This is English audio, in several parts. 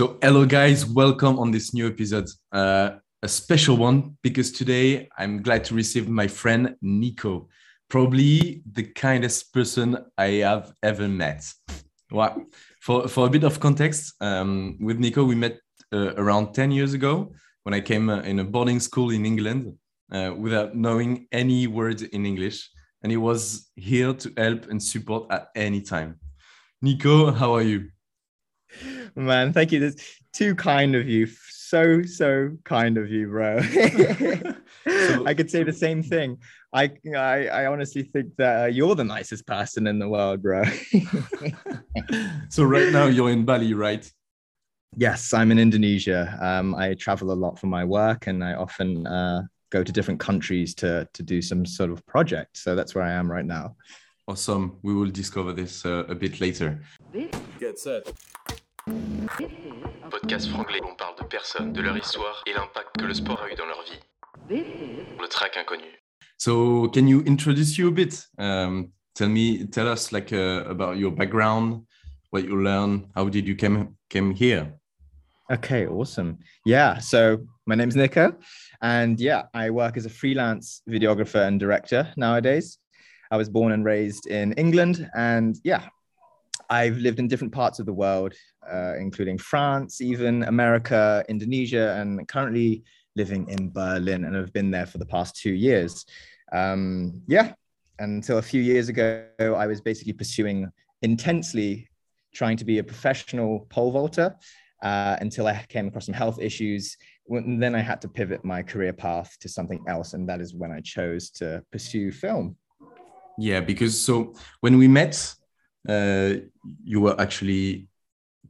So, hello, guys. Welcome on this new episode. Uh, a special one because today I'm glad to receive my friend Nikko, probably the kindest person I have ever met. Well, for, for a bit of context, um, with Nikko, we met uh, around 10 years ago when I came uh, in a boarding school in England uh, without knowing any words in English. And he was here to help and support at any time. Nikko, how are you? Man, thank you. That's too kind of you. So, so kind of you, bro. so, I could say the same thing. I, I, I honestly think that uh, you're the nicest person in the world, bro. so right now you're in Bali, right? Yes, I'm in Indonesia. Um, I travel a lot for my work, and I often uh, go to different countries to to do some sort of project. So that's where I am right now. Awesome. We will discover this uh, a bit later. Get set. Podcast franglais, on parle de personnes, de leur histoire et l'impact que le sport a eu dans leur vie. Le track inconnu. So, can you introduce you a bit? Um, tell me, tell us like uh, about your background, what you learned, how did you came came here? Okay, awesome. Yeah, so my name is Nikko, and yeah, I work as a freelance videographer and director nowadays. I was born and raised in England, and yeah, I've lived in different parts of the world, uh, including France, even America, Indonesia, and currently living in Berlin. And I've been there for the past two years. Um, yeah, until a few years ago, I was basically pursuing intensely trying to be a professional pole vaulter uh, until I came across some health issues. And then I had to pivot my career path to something else. And that is when I chose to pursue film. Yeah, because so when we met, uh, you were actually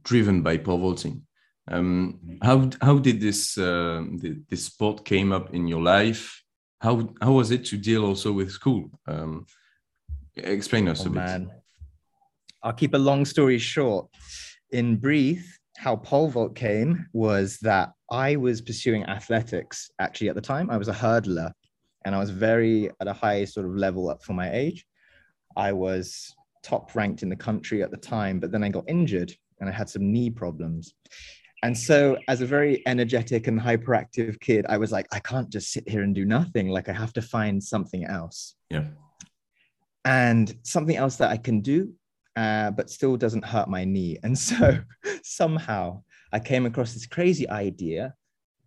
driven by pole vaulting. Um, how how did this uh, the, this sport came up in your life? How how was it to deal also with school? Um, explain us oh, a bit. Man. I'll keep a long story short. In brief, how pole vault came was that I was pursuing athletics actually at the time. I was a hurdler and I was very at a high sort of level up for my age. I was top ranked in the country at the time, but then I got injured and I had some knee problems. And so, as a very energetic and hyperactive kid, I was like, I can't just sit here and do nothing. Like, I have to find something else. Yeah. And something else that I can do, uh, but still doesn't hurt my knee. And so, somehow, I came across this crazy idea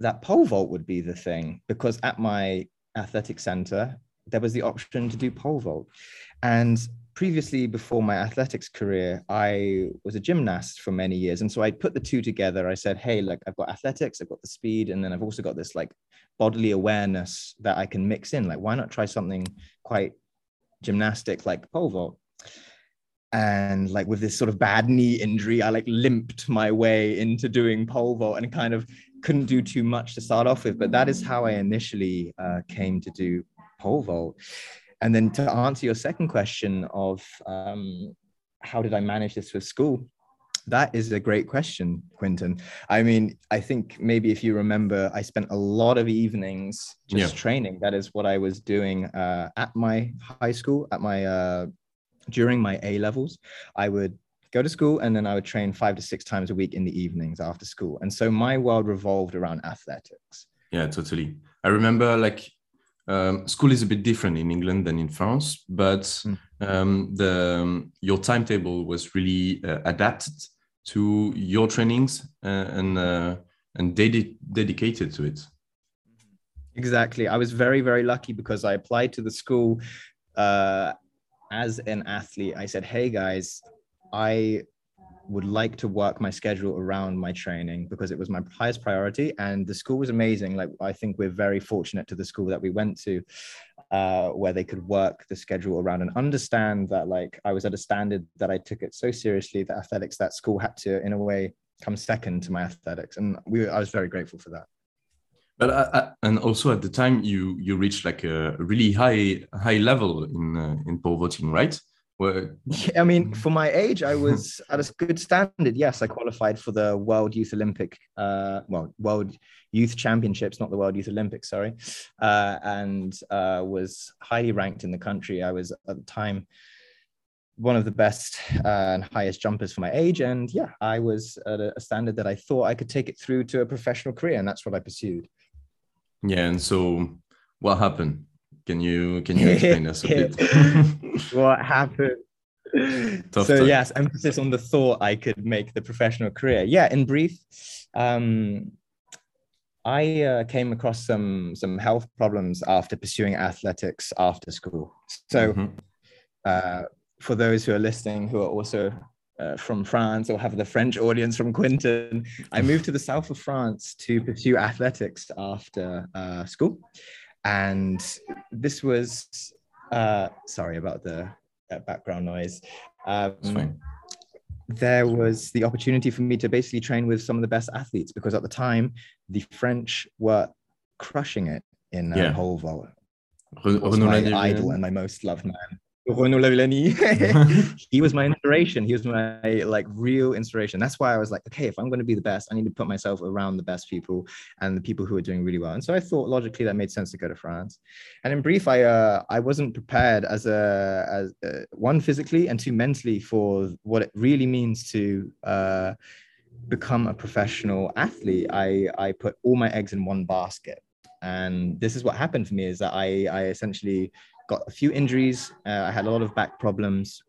that pole vault would be the thing because at my athletic center, there was the option to do pole vault. And previously before my athletics career i was a gymnast for many years. And so i put the two together. I said hey like i've got athletics i've got the speed and then i've also got this like bodily awareness that i can mix in. Like why not try something quite gymnastic like pole vault? And like with this sort of bad knee injury i like limped my way into doing pole vault and kind of couldn't do too much to start off with. But that is how i initially uh, came to do pole vault and then to answer your second question of um, how did I manage this with school? That is a great question, Quentin. I mean, I think maybe if you remember, I spent a lot of evenings just yeah. training. That is what I was doing uh, at my high school, at my uh, during my A levels. I would go to school and then I would train five to six times a week in the evenings after school. And so my world revolved around athletics. Yeah, totally. I remember like um, school is a bit different in England than in France, but mm. um, the um, your timetable was really uh, adapted to your trainings uh, and uh, and ded- dedicated to it. Exactly, I was very very lucky because I applied to the school uh, as an athlete. I said, "Hey guys, I would like to work my schedule around my training because it was my highest priority. And the school was amazing. Like i think we're very fortunate to the school that we went to uh, where they could work the schedule around and understand that like i was at a standard that i took it so seriously that athletics that school had to in a way come second to my athletics. And we i was very grateful for that. But uh, uh and also at the time you you reached like a really high high level in uh, in pole vaulting right yeah, I mean, mm. for my age, I was at a good standard. Yes, I qualified for the World Youth Olympic, uh, well, World Youth Championships, not the World Youth Olympics, sorry, uh, and uh, was highly ranked in the country. I was at the time one of the best uh, and highest jumpers for my age. And yeah, I was at a, a standard that I thought I could take it through to a professional career, and that's what I pursued. Yeah, and so what happened? Can you can you explain us a bit? what happened? Tough so time. yes, emphasis on the thought I could make the professional career. Yeah, in brief, um, I uh, came across some some health problems after pursuing athletics after school. So, mm-hmm. uh, for those who are listening who are also uh, from France or have the French audience from Quentin, I moved to the south of France to pursue athletics after uh, school, and this was uh, sorry about the background noise. Um, there was the opportunity for me to basically train with some of the best athletes because at the time the French were crushing it in uh, yeah. pole vault. My idol and my most loved man. Renaud Lavillenie. he was my inspiration. He was my like real inspiration. That's why I was like, okay, if I'm going to be the best, I need to put myself around the best people and the people who are doing really well. And so I thought logically that made sense to go to France. And in brief, I uh, I wasn't prepared as a as uh, one physically and two mentally for what it really means to uh, become a professional athlete. I I put all my eggs in one basket. And this is what happened for me is that I, I essentially got a few injuries. Uh, I had a lot of back problems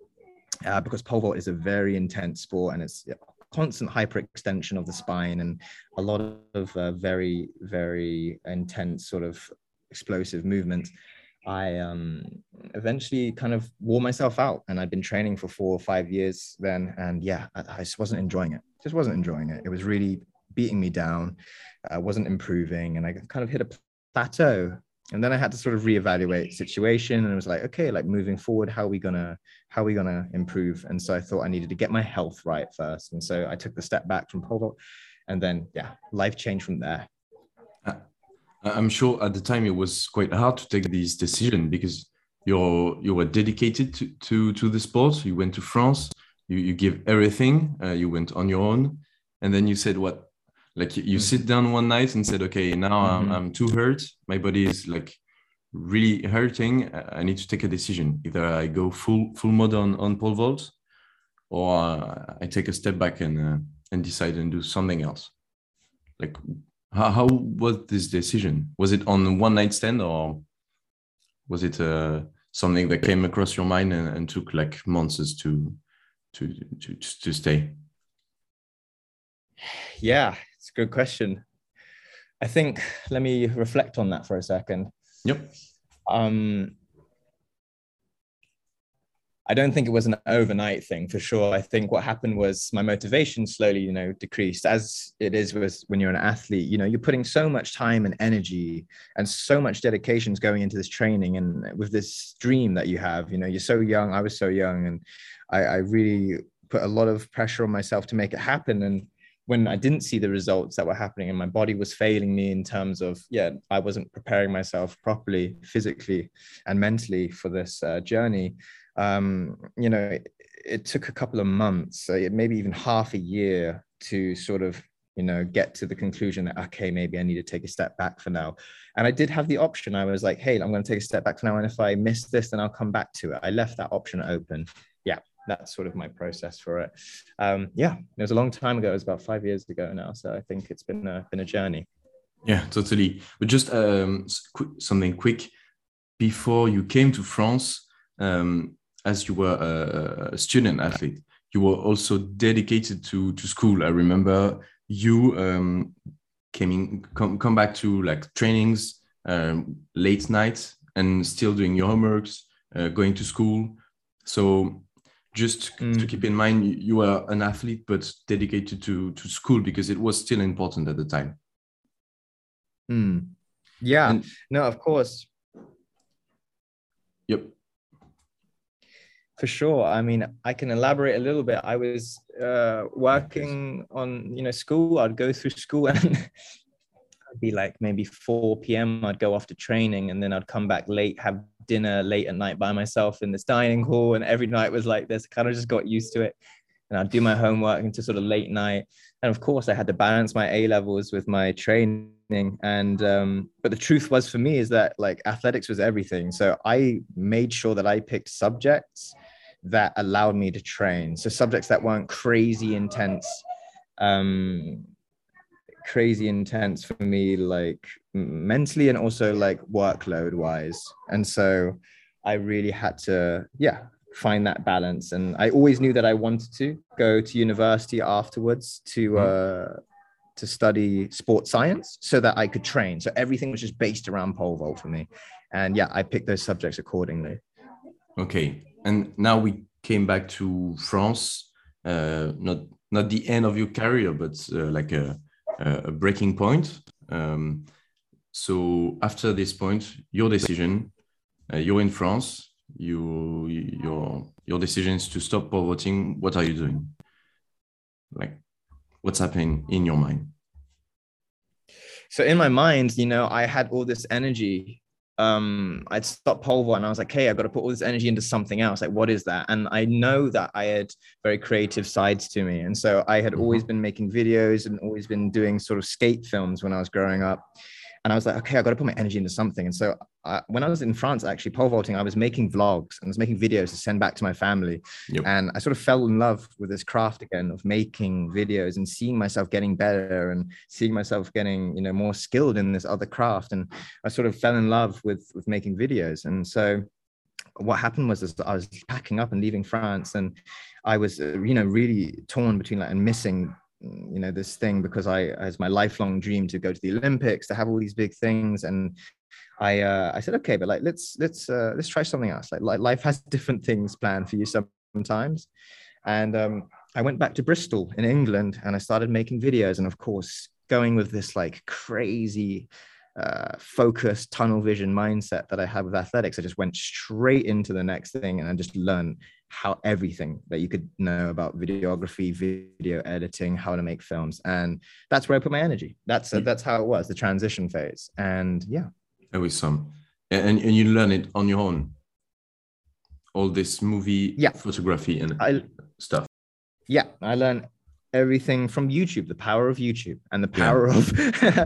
uh, because pole vault is a very intense sport and it's constant hyperextension of the spine and a lot of uh, very, very intense sort of explosive movements. I um, eventually kind of wore myself out and I'd been training for four or five years then. And yeah, I, I just wasn't enjoying it. Just wasn't enjoying it. It was really beating me down. I wasn't improving and I kind of hit a plateau and then I had to sort of reevaluate situation and it was like, okay, like moving forward, how are we gonna how are we gonna improve? And so I thought I needed to get my health right first. And so I took the step back from pole vault and then yeah, life changed from there. Uh, I'm sure at the time it was quite hard to take this decision because you're you were dedicated to to, to the sport. You went to France, you, you give everything, uh, you went on your own, and then you said what like you, you sit mm-hmm. down one night and said okay now mm-hmm. I'm, I'm too hurt. My body is like really hurting. I need to take a decision. Either i go full full mode on, on pole vault or uh, i take a step back and uh, and decide and do something else. Like how, how was this decision? Was it on one night stand or was it uh, something that came across your mind and, and took like months to to to to stay? Yeah it's a good question. I think let me reflect on that for a second. Yep. Um, I don't think it was an overnight thing for sure. I think what happened was my motivation slowly, you know, decreased as it is with when you're an athlete. You know, you're putting so much time and energy and so much dedications going into this training and with this dream that you have. You know, you're so young. I was so young, and I, I really put a lot of pressure on myself to make it happen. And when I didn't see the results that were happening and my body was failing me in terms of, yeah, I wasn't preparing myself properly physically and mentally for this uh, journey, um, you know, it, it, took a couple of months, uh, maybe even half a year to sort of, you know, get to the conclusion that, okay, maybe I need to take a step back for now. And I did have the option. I was like, hey, I'm going to take a step back for now. And if I miss this, then I'll come back to it. I left that option open. Yeah, that's sort of my process for it. Um, yeah, it was a long time ago. It was about five years ago now. So I think it's been a, been a journey. Yeah, totally. But just um, something quick before you came to France, um, as you were a, a, student athlete, you were also dedicated to to school. I remember you um, came in, come come back to like trainings, um, late nights, and still doing your homeworks, uh, going to school. So just mm. to keep in mind you were an athlete but dedicated to to school because it was still important at the time. Mm. yeah. And, no of course. Yep. For sure. I mean i can elaborate a little bit. I was uh, working on you know school. I'd go through school and I'd be like maybe 4 p.m i'd go off to training and then i'd come back late have dinner late at night by myself in this dining hall. And every night was like this, kind of just got used to it. And I'd do my homework into sort of late night. And of course, I had to balance my A levels with my training. And, um, but the truth was for me is that like athletics was everything. So I made sure that I picked subjects that allowed me to train. So subjects that weren't crazy intense, um, crazy intense for me, like mentally and also like workload wise. And so I really had to, yeah, find that balance. And I always knew that I wanted to go to university afterwards to mm-hmm. uh, to study sports science so that I could train. So everything was just based around pole vault for me. And yeah, I picked those subjects accordingly. Okay. And now we came back to France. Uh, not not the end of your career, but uh, like a, a breaking point. Um, so after this point, your decision, uh, you're in France. You your your decision is to stop pole vaulting. What are you doing? Like what's happening in your mind so in my mind you know i had all this energy um i'd stopped pole vault and i was like hey i've got to put all this energy into something else like what is that and i know that i had very creative sides to me and so i had mm-hmm. always been making videos and always been doing sort of skate films when i was growing up and I was like, okay, I got to put my energy into something. And so I, when I was in France, actually pole vaulting, I was making vlogs and I was making videos to send back to my family. Yep. And I sort of fell in love with this craft again of making videos and seeing myself getting better and seeing myself getting, you know, more skilled in this other craft. And I sort of fell in love with with making videos. And so what happened was I was packing up and leaving France and I was, uh, you know, really torn between like and missing you know this thing because I as my lifelong dream to go to the Olympics to have all these big things. And I uh, I said okay but like let's let's uh, let's try something else. Like, like life has different things planned for you sometimes. And um, I went back to Bristol in England and I started making videos and of course going with this like crazy uh, focused tunnel vision mindset that I had with athletics I just went straight into the next thing and I just learned how everything that you could know about videography, video editing, how to make films, and that's where I put my energy. That's uh, that's how it was the transition phase, and yeah, it was some, and and you learn it on your own. All this movie, yeah. photography and I, stuff. Yeah, I learned everything from YouTube, the power of YouTube, and the power yeah.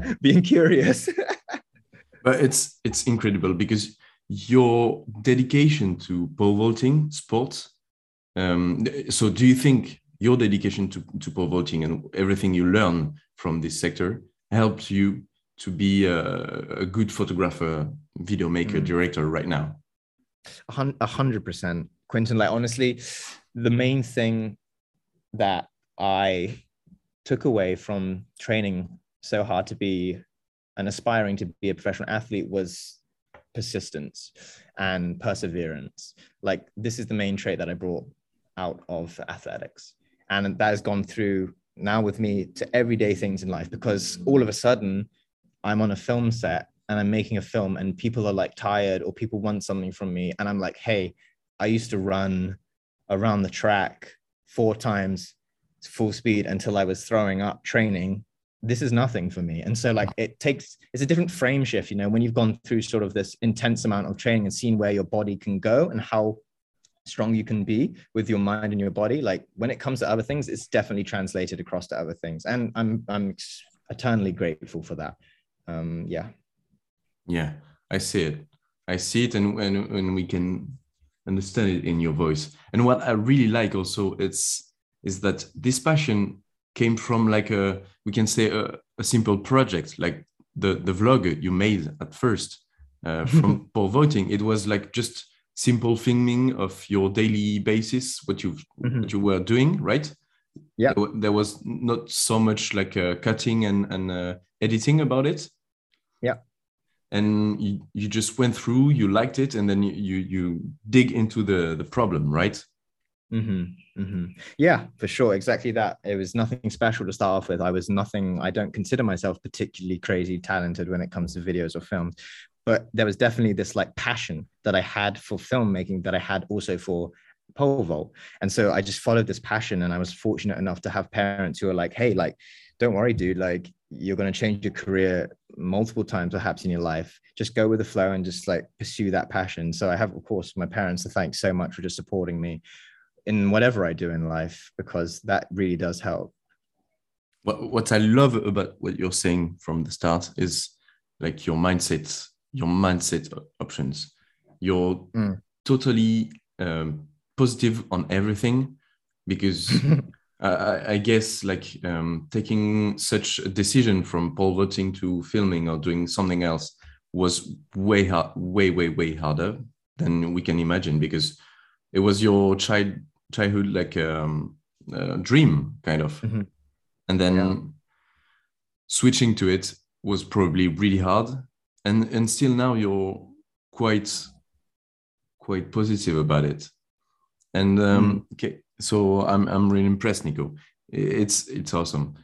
of being curious. but it's it's incredible because your dedication to pole vaulting sports. Um, so, do you think your dedication to, to pole vaulting and everything you learn from this sector helps you to be a, a good photographer, video maker, mm. director right now? A hundred percent, Quentin. Like honestly, the main thing that I took away from training so hard to be and aspiring to be a professional athlete was persistence and perseverance. Like this is the main trait that I brought out of athletics. And that has gone through now with me to everyday things in life because all of a sudden I'm on a film set and I'm making a film and people are like tired or people want something from me. And I'm like, hey, I used to run around the track four times full speed until I was throwing up training this is nothing for me. And so like it takes it's a different frame shift, you know, when you've gone through sort of this intense amount of training and seen where your body can go and how strong you can be with your mind and your body. Like when it comes to other things, it's definitely translated across to other things. And I'm I'm eternally grateful for that. Um yeah. Yeah, I see it. I see it and and, when we can understand it in your voice. And what I really like also it's is that this passion came from like a we can say a, a simple project like the the vlog you made at first uh, from pole vaulting. It was like just simple filming of your daily basis what you mm-hmm. what you were doing right? Yeah. There, there was not so much like uh, cutting and and uh, editing about it. Yeah. And you, you just went through you liked it and then you you, you dig into the the problem right Mm-hmm, mm-hmm. Yeah, for sure. Exactly that. It was nothing special to start off with. I was nothing, I don't consider myself particularly crazy talented when it comes to videos or films. But there was definitely this like passion that I had for filmmaking that I had also for pole vault. And so I just followed this passion. And I was fortunate enough to have parents who were like, hey, like, don't worry, dude, like you're going to change your career multiple times perhaps in your life. Just go with the flow and just like pursue that passion. So I have, of course, my parents to thank so much for just supporting me in whatever I do in life because that really does help. What what I love about what you're saying from the start is like your mindset, your mindset options. You're mm. totally um, positive on everything because I, I, guess like um, taking such a decision from pole vaulting to filming or doing something else was way hard, way way way harder than we can imagine because it was your child childhood like um, uh, dream kind of, mm-hmm. and then yeah. switching to it was probably really hard, and and still now you're quite quite positive about it, and um, mm. okay, so I'm I'm really impressed, Nikko. It's it's awesome.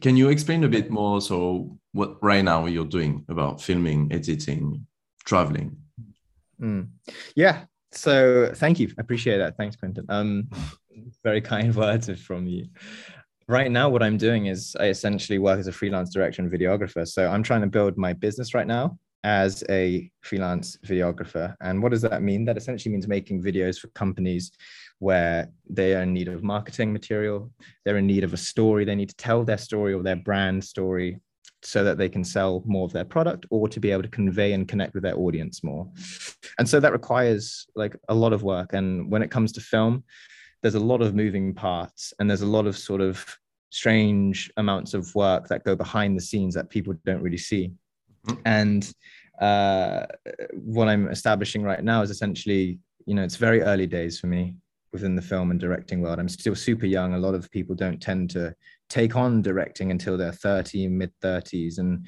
Can you explain a bit more? So what right now you're doing about filming, editing, traveling? Mm. Yeah. So thank you. I appreciate that. Thanks, Quentin. Um, very kind words from you. Right now, what I'm doing is I essentially work as a freelance director and videographer. So I'm trying to build my business right now as a freelance videographer. And what does that mean? That essentially means making videos for companies where they are in need of marketing material, they're in need of a story, they need to tell their story or their brand story so that they can sell more of their product or to be able to convey and connect with their audience more. And so that requires like a lot of work. And when it comes to film, there's a lot of moving parts and there's a lot of sort of strange amounts of work that go behind the scenes that people don't really see. Mm-hmm. And uh, what I'm establishing right now is essentially, you know, it's very early days for me within the film and directing world. I'm still super young. A lot of people don't tend to take on directing until they're 30, mid 30s. And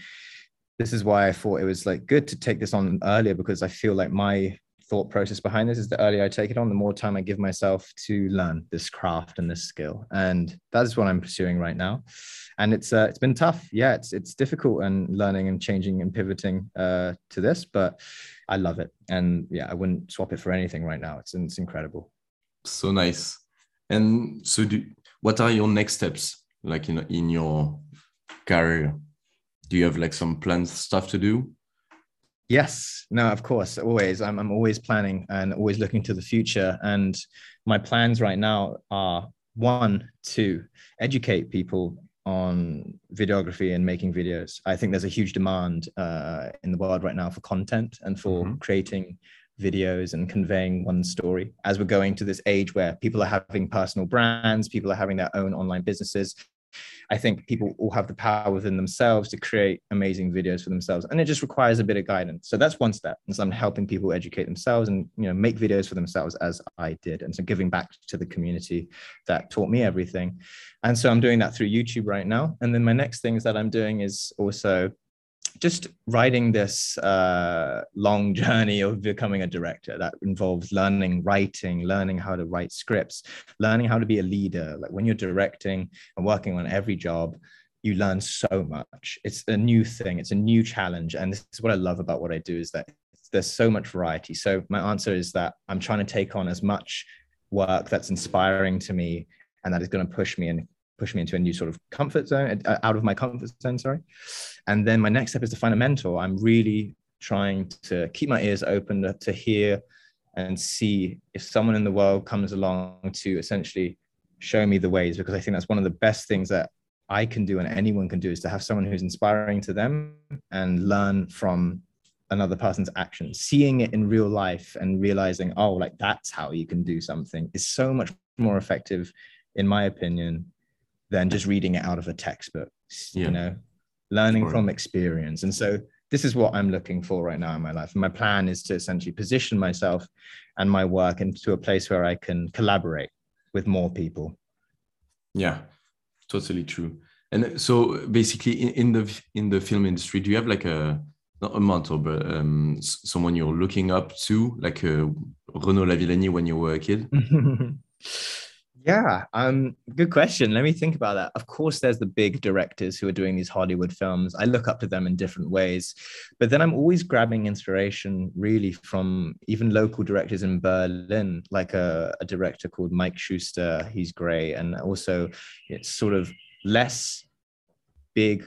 this is why I thought it was like good to take this on earlier because I feel like my thought process behind this is the earlier I take it on, the more time I give myself to learn this craft and this skill. And that is what I'm pursuing right now. And it's uh, it's been tough. Yeah, it's it's difficult and learning and changing and pivoting uh, to this, but I love it. And yeah, I wouldn't swap it for anything right now. It's it's incredible so nice and so do what are your next steps like in, in your career? Do you have like some planned stuff to do? Yes. No of course always. I'm, I'm always planning and always looking to the future. And my plans right now are one to educate people on videography and making videos. I think there's a huge demand uh, in the world right now for content and for mm-hmm. creating videos and conveying one story. As we're going to this age where people are having personal brands people are having their own online businesses i think people all have the power within themselves to create amazing videos for themselves and it just requires a bit of guidance. So that's one step and so i'm helping people educate themselves and you know make videos for themselves as i did. And so giving back to the community that taught me everything. And so i'm doing that through youtube right now. And then my next things that i'm doing is also just writing this uh, long journey of becoming a director that involves learning writing, learning how to write scripts, learning how to be a leader. Like when you're directing and working on every job, you learn so much. It's a new thing, it's a new challenge. And this is what I love about what I do is that there's so much variety. So my answer is that I'm trying to take on as much work that's inspiring to me and that is going to push me and push me into a new sort of comfort zone, uh, out of my comfort zone, sorry. And then my next step is to find a mentor. I'm really trying to keep my ears open to hear and see if someone in the world comes along to essentially show me the ways, because I think that's one of the best things that I can do and anyone can do is to have someone who's inspiring to them and learn from another person's actions. Seeing it in real life and realizing, oh, like that's how you can do something is so much more effective, in my opinion, than just reading it out of a textbook yeah. you know learning from experience. And so this is what i'm looking for right now in my life. And my plan is to essentially position myself and my work into a place where i can collaborate with more people. Yeah totally true. And so basically in, in the in the film industry do you have like a not a mentor but um, someone you're looking up to like uh, renaud lavillenie when you were a kid Yeah, um, good question. Let me think about that. Of course, there's the big directors who are doing these Hollywood films. I look up to them in different ways, but then I'm always grabbing inspiration really from even local directors in Berlin, like a, a director called Mike Schuster. He's great, and also it's sort of less big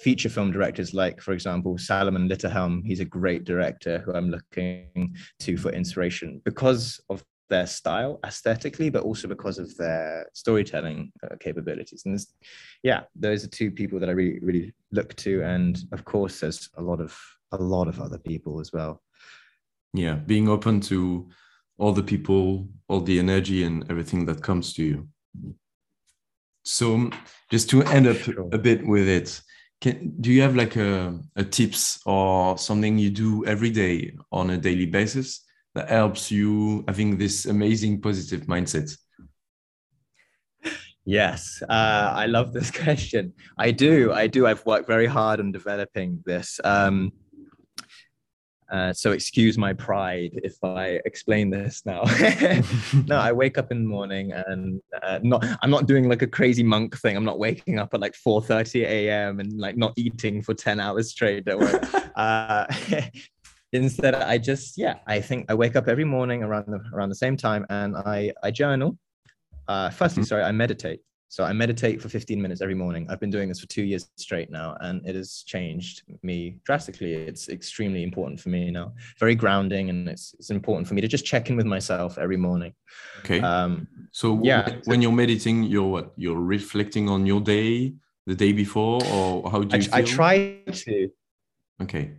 feature film directors like for example salomon Ligthelm he's a great director who i'm looking to for inspiration because of their style aesthetically, but also because of their storytelling uh, capabilities. And yeah, those are two people that I really, really look to. And of course, there's a lot of a lot of other people as well. Yeah, being open to all the people, all the energy, and everything that comes to you. So, just to end up Sure. a bit with it, can, do you have like a, a tips or something you do every day on a daily basis that helps you having this amazing positive mindset? Yes, uh, I love this question. I do, I do. I've worked very hard on developing this. Um, uh, so excuse my pride if I explain this now. no, I wake up in the morning and uh, not. I'm not doing like a crazy monk thing. I'm not waking up at like 4:30 a.m. and like not eating for 10 hours straight. Don't worry. uh, instead, I just yeah. I think I wake up every morning around the around the same time and I I journal. Uh, firstly, Mhm. sorry, I meditate. So I meditate for 15 minutes every morning. I've been doing this for two years straight now, and it has changed me drastically. It's extremely important for me now. Very grounding, and it's it's important for me to just check in with myself every morning. Okay. Um, so yeah. when, you're meditating, you're what? You're reflecting on your day, the day before, or how do I, you I feel? try to. Okay.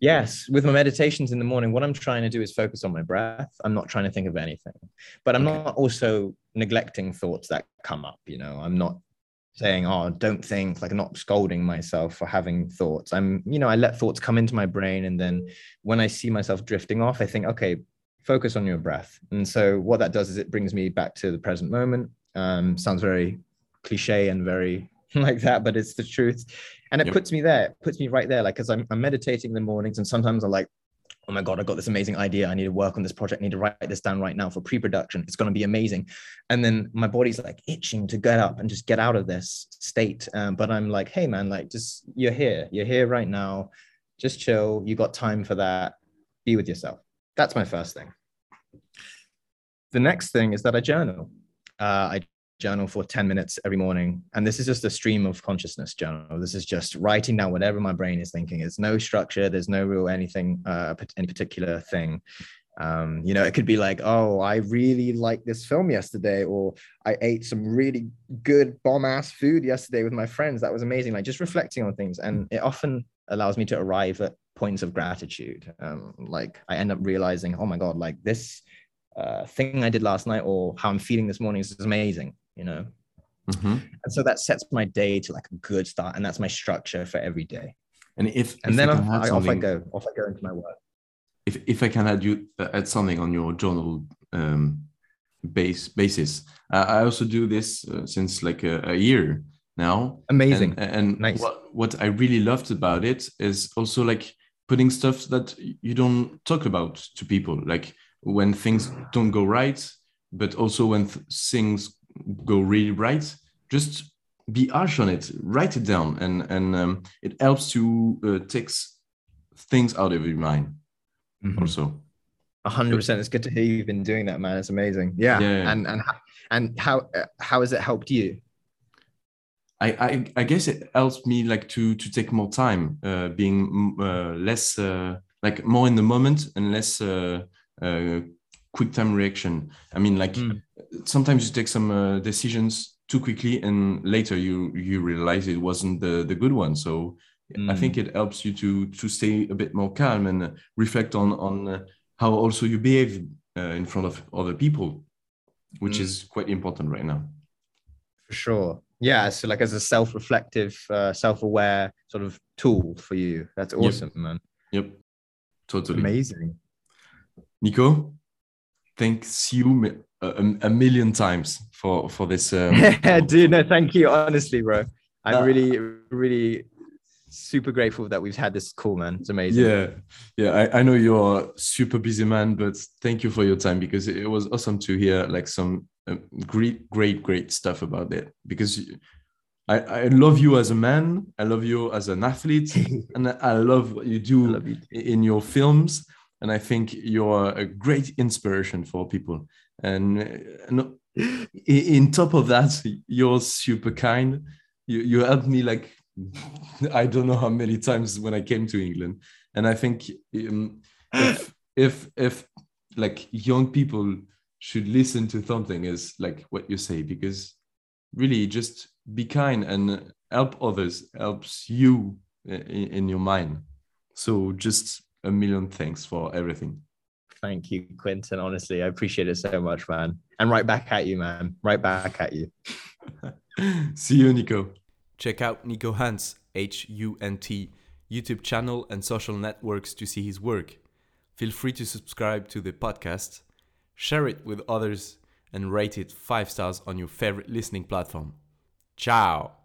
Yes, with my meditations in the morning, what I'm trying to do is focus on my breath. I'm not trying to think of anything, but I'm not also neglecting thoughts that come up. You know, I'm not saying, "Oh, don't think." Like, I'm not scolding myself for having thoughts. I'm, you know, I let thoughts come into my brain, and then when I see myself drifting off, I think, "Okay, focus on your breath." And so, what that does is it brings me back to the present moment. Um, sounds very cliche and very like that, but it's the truth and it Yep. puts me there it puts me right there like because I'm, I'm meditating in the mornings and sometimes i'm like oh my god i got this amazing idea. I need to work on this project. I need to write this down right now for pre-production. It's going to be amazing. And then my body's like itching to get up and just get out of this state um, but i'm like hey man like just you're here. You're here right now. Just chill. You got time for that. Be with yourself. That's my first thing. The next thing is that i journal. Uh, i journal for 10 minutes every morning. And this is just a stream of consciousness journal. This is just writing down whatever my brain is thinking. There's no structure, there's no real anything, uh, any particular thing. Um, you know, it could be like, oh, I really liked this film yesterday, or I ate some really good bomb ass food yesterday with my friends. That was amazing. Like just reflecting on things. And it often allows me to arrive at points of gratitude. Um, like I end up realizing, oh my God, like this uh, thing I did last night or how I'm feeling this morning is amazing, you know? Mhm. And so that sets my day to like a good start. And that's my structure for every day. And if And if then I off I, off I go, off I go into my work. if if I can add you uh, add something on your journal um, base basis, uh, I also do this uh, since like a, a year now. Amazing. And, and Nice. what what I really loved about it is also like putting stuff that you don't talk about to people, like when things don't go right, but also when th- things go really right. Just be harsh on it, write it down, and and um, it helps to uh, takes things out of your mind Mhm. also. A hundred percent. It's good to hear you've been doing that, man. It's amazing. Yeah. Yeah. And and and how uh, how has it helped you? I, I I guess it helps me like to to take more time, uh, being uh, less uh, like more in the moment and less uh, uh, quick time reaction. I mean, like Mm. Sometimes you take some uh, decisions too quickly, and later you you realize it wasn't the the good one. So I think it helps you to to stay a bit more calm and uh, reflect on on uh, how also you behave uh, in front of other people, which Mm. is quite important right now. For sure. Yeah. So like as a self-reflective, uh, self-aware sort of tool for you. That's Yep. awesome, man. Yep, totally. Amazing. Nikko, thanks you a, a- million times for for this. Um, Dude, no, thank you. Honestly, bro. I'm Uh, really, really super grateful that we've had this call, man. It's amazing. yeah, yeah. I, I know you're a super busy man, but thank you for your time because it was awesome to hear like some uh, great, great, great stuff about it. Because I, I love you as a man, I love you as an athlete, and I love what you do you. in your films and i think you're a great inspiration for people and uh, in top of that you're super kind. You, you helped me like i don't know how many times when i came to england. And i think um, if if if like young people should listen to something is like what you say because really just be kind and help others helps you uh, in, in your mind. So just a million thanks for everything. Thank you, Quentin. Honestly, I appreciate it so much, man. And right back at you, man. Right back at you. See you, Nikko. Check out Nikko Hunt, H U N T, YouTube channel and social networks to see his work. Feel free to subscribe to the podcast, share it with others, and rate it 5 stars on your favorite listening platform. Ciao!